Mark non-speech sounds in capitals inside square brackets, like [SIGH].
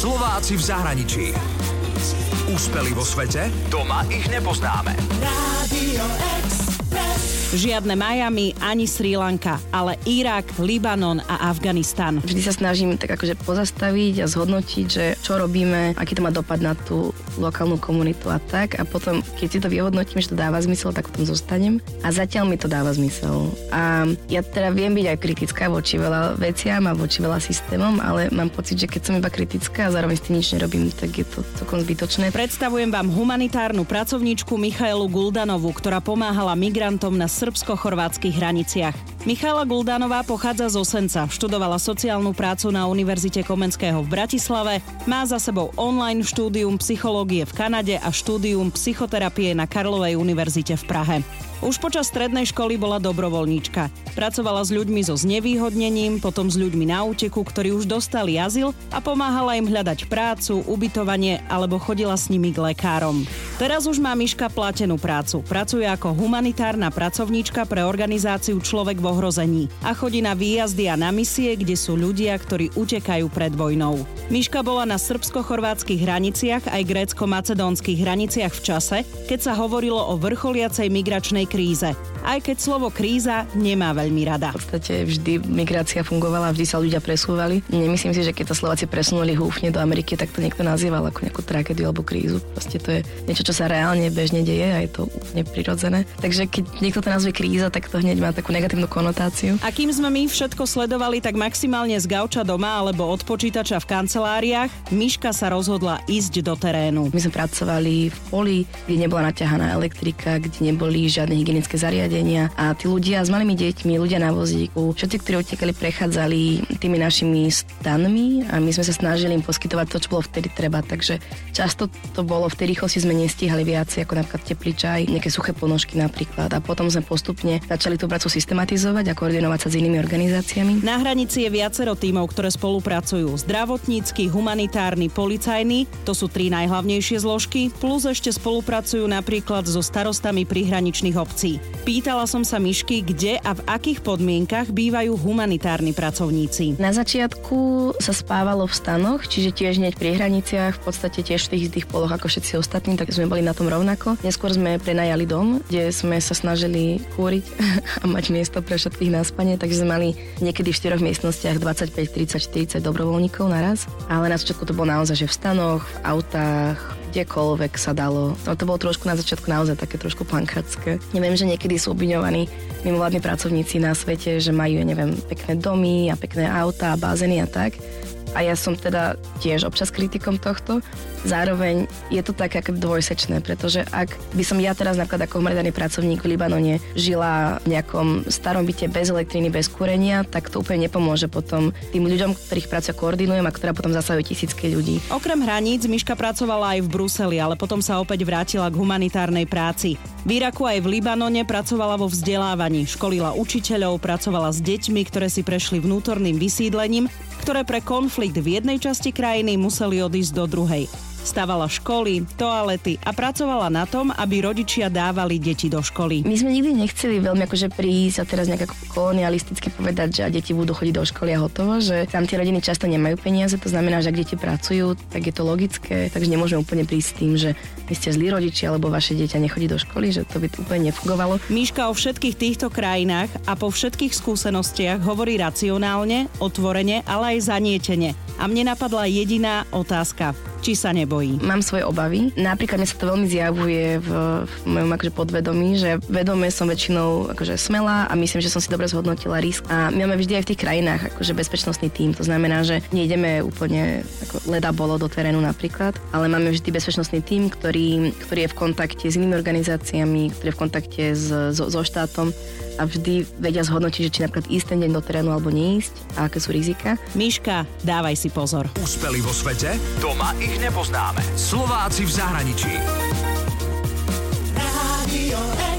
Slováci v zahraničí. Úspeli vo svete? Doma ich nepoznáme. Express. Žiadne Miami ani Sri Lanka, ale Irak, Libanon a Afganistan. Vždy sa snažím tak akože pozastaviť a zhodnotiť, že čo robíme, aký to má dopad na tú lokálnu komunitu a tak. A potom, keď si to vyhodnotím, že to dáva zmysel, tak potom zostanem. A zatiaľ mi to dáva zmysel. A ja teda viem byť aj kritická voči veľa veciam a voči veľa systémom, ale mám pocit, že keď som iba kritická a zároveň s tým nič nerobím, tak je to celkom zbytočné. Predstavujem vám humanitárnu pracovníčku Michailu Guldanovu, ktorá pomáhala migrantom na srbsko-chorvátskych hraniciach. Michala Guldanová pochádza z Osenca, študovala sociálnu prácu na Univerzite Komenského v Bratislave, má za sebou online štúdium psychológie v Kanade a štúdium psychoterapie na Karlovej univerzite v Prahe. Už počas strednej školy bola dobrovoľníčka. Pracovala s ľuďmi so znevýhodnením, potom s ľuďmi na úteku, ktorí už dostali azyl a pomáhala im hľadať prácu, ubytovanie alebo chodila s nimi k lekárom. Teraz už má Miška platenú prácu. Pracuje ako humanitárna pracovníčka pre organizáciu Človek v ohrození a chodí na výjazdy a na misie, kde sú ľudia, ktorí utekajú pred vojnou. Miška bola na srbsko-chorvátskych hraniciach aj grécko-macedónskych hraniciach v čase, keď sa hovorilo o vrcholiacej migračnej kríze. Aj keď slovo kríza nemá veľmi rada. V podstate vždy migrácia fungovala, vždy sa ľudia presúvali. Nemyslím si, že keď sa Slováci presunuli húfne do Ameriky, tak to niekto nazýval ako nejakú tragédiu alebo krízu. Proste to je niečo, čo sa reálne bežne deje a je to úplne prirodzené. Takže keď niekto to nazve kríza, tak to hneď má takú negatívnu konotáciu. A kým sme my všetko sledovali, tak maximálne z gauča doma alebo od počítača v kanceláriách, Miška sa rozhodla ísť do terénu. My sme pracovali v poli, kde nebola naťahaná elektrika, kde neboli žiadne hygienické zariadenia a tí ľudia s malými deťmi, ľudia na vozíku, všetci, ktorí utekali, prechádzali tými našimi stanmi a my sme sa snažili im poskytovať to, čo bolo vtedy treba. Takže často to bolo v tej rýchlosti sme nestíhali viacej, ako napríklad teplý čaj, nejaké suché ponožky napríklad. A potom sme postupne začali tú prácu systematizovať a koordinovať sa s inými organizáciami. Na hranici je viacero tímov, ktoré spolupracujú. Zdravotnícky, humanitárny, policajný, to sú tri najhlavnejšie zložky, plus ešte spolupracujú napríklad so starostami prihraničných obcí. Pýtala som sa Myšky, kde a v akých podmienkach bývajú humanitárni pracovníci. Na začiatku sa spávalo v stanoch, čiže tiež hneď pri hraniciach, v podstate tiež v tých istých poloch ako všetci ostatní, tak sme boli na tom rovnako. Neskôr sme prenajali dom, kde sme sa snažili kúriť [LAUGHS] a mať miesto pre všetkých na spanie, takže sme mali niekedy v štyroch miestnostiach 25, 30, 40 dobrovoľníkov naraz. Ale na začiatku to bolo naozaj, že v stanoch, v autách, kdekoľvek sa dalo. No to bolo trošku na začiatku naozaj také trošku plankačské. Neviem, že niekedy sú obviňovaní mimovládni pracovníci na svete, že majú, neviem, pekné domy a pekné auta a bazény a tak. A ja som teda tiež občas kritikom tohto. Zároveň je to tak ako dvojsečné, pretože ak by som ja teraz napríklad ako humanitárny pracovník v Libanone žila v nejakom starom byte bez elektriny, bez kúrenia, tak to úplne nepomôže potom tým ľuďom, ktorých prácu koordinujem a ktorá potom zasahujú tisícky ľudí. Okrem hraníc Miška pracovala aj v Bruseli, ale potom sa opäť vrátila k humanitárnej práci. V Iraku aj v Libanone pracovala vo vzdelávaní, školila učiteľov, pracovala s deťmi, ktoré si prešli vnútorným vysídlením, ktoré pre konflikt v jednej časti krajiny museli odísť do druhej. Stavala školy, toalety a pracovala na tom, aby rodičia dávali deti do školy. My sme nikdy nechceli veľmi akože prísť a teraz nejak kolonialisticky povedať, že a deti budú chodiť do školy a hotovo, že tam tie rodiny často nemajú peniaze, to znamená, že ak deti pracujú, tak je to logické, takže nemôžeme úplne prísť s tým, že vy ste zlí rodičia, alebo vaše dieťa nechodí do školy, že to by to úplne nefungovalo. Míška o všetkých týchto krajinách a po všetkých skúsenostiach hovorí racionálne, otvorene, ale aj zanietene. A mne napadla jediná otázka. Či sa nebojí? Mám svoje obavy. Napríklad mne sa to veľmi zjavuje v, v mojom akože podvedomí, že vedome som väčšinou akože smelá a myslím, že som si dobre zhodnotila risk. A my máme vždy aj v tých krajinách akože bezpečnostný tím. To znamená, že nejdeme úplne ako leda bolo do terénu napríklad, ale máme vždy bezpečnostný tím, ktorý, ktorý je v kontakte s inými organizáciami, ktorý je v kontakte s, so, so štátom a vždy vedia zhodnotiť, že či napríklad ísť ten deň do terénu alebo neísť a aké sú rizika. Miška, dávaj si pozor. Úspeli vo svete? Doma ich nepoznáme. Slováci v zahraničí. Radio e.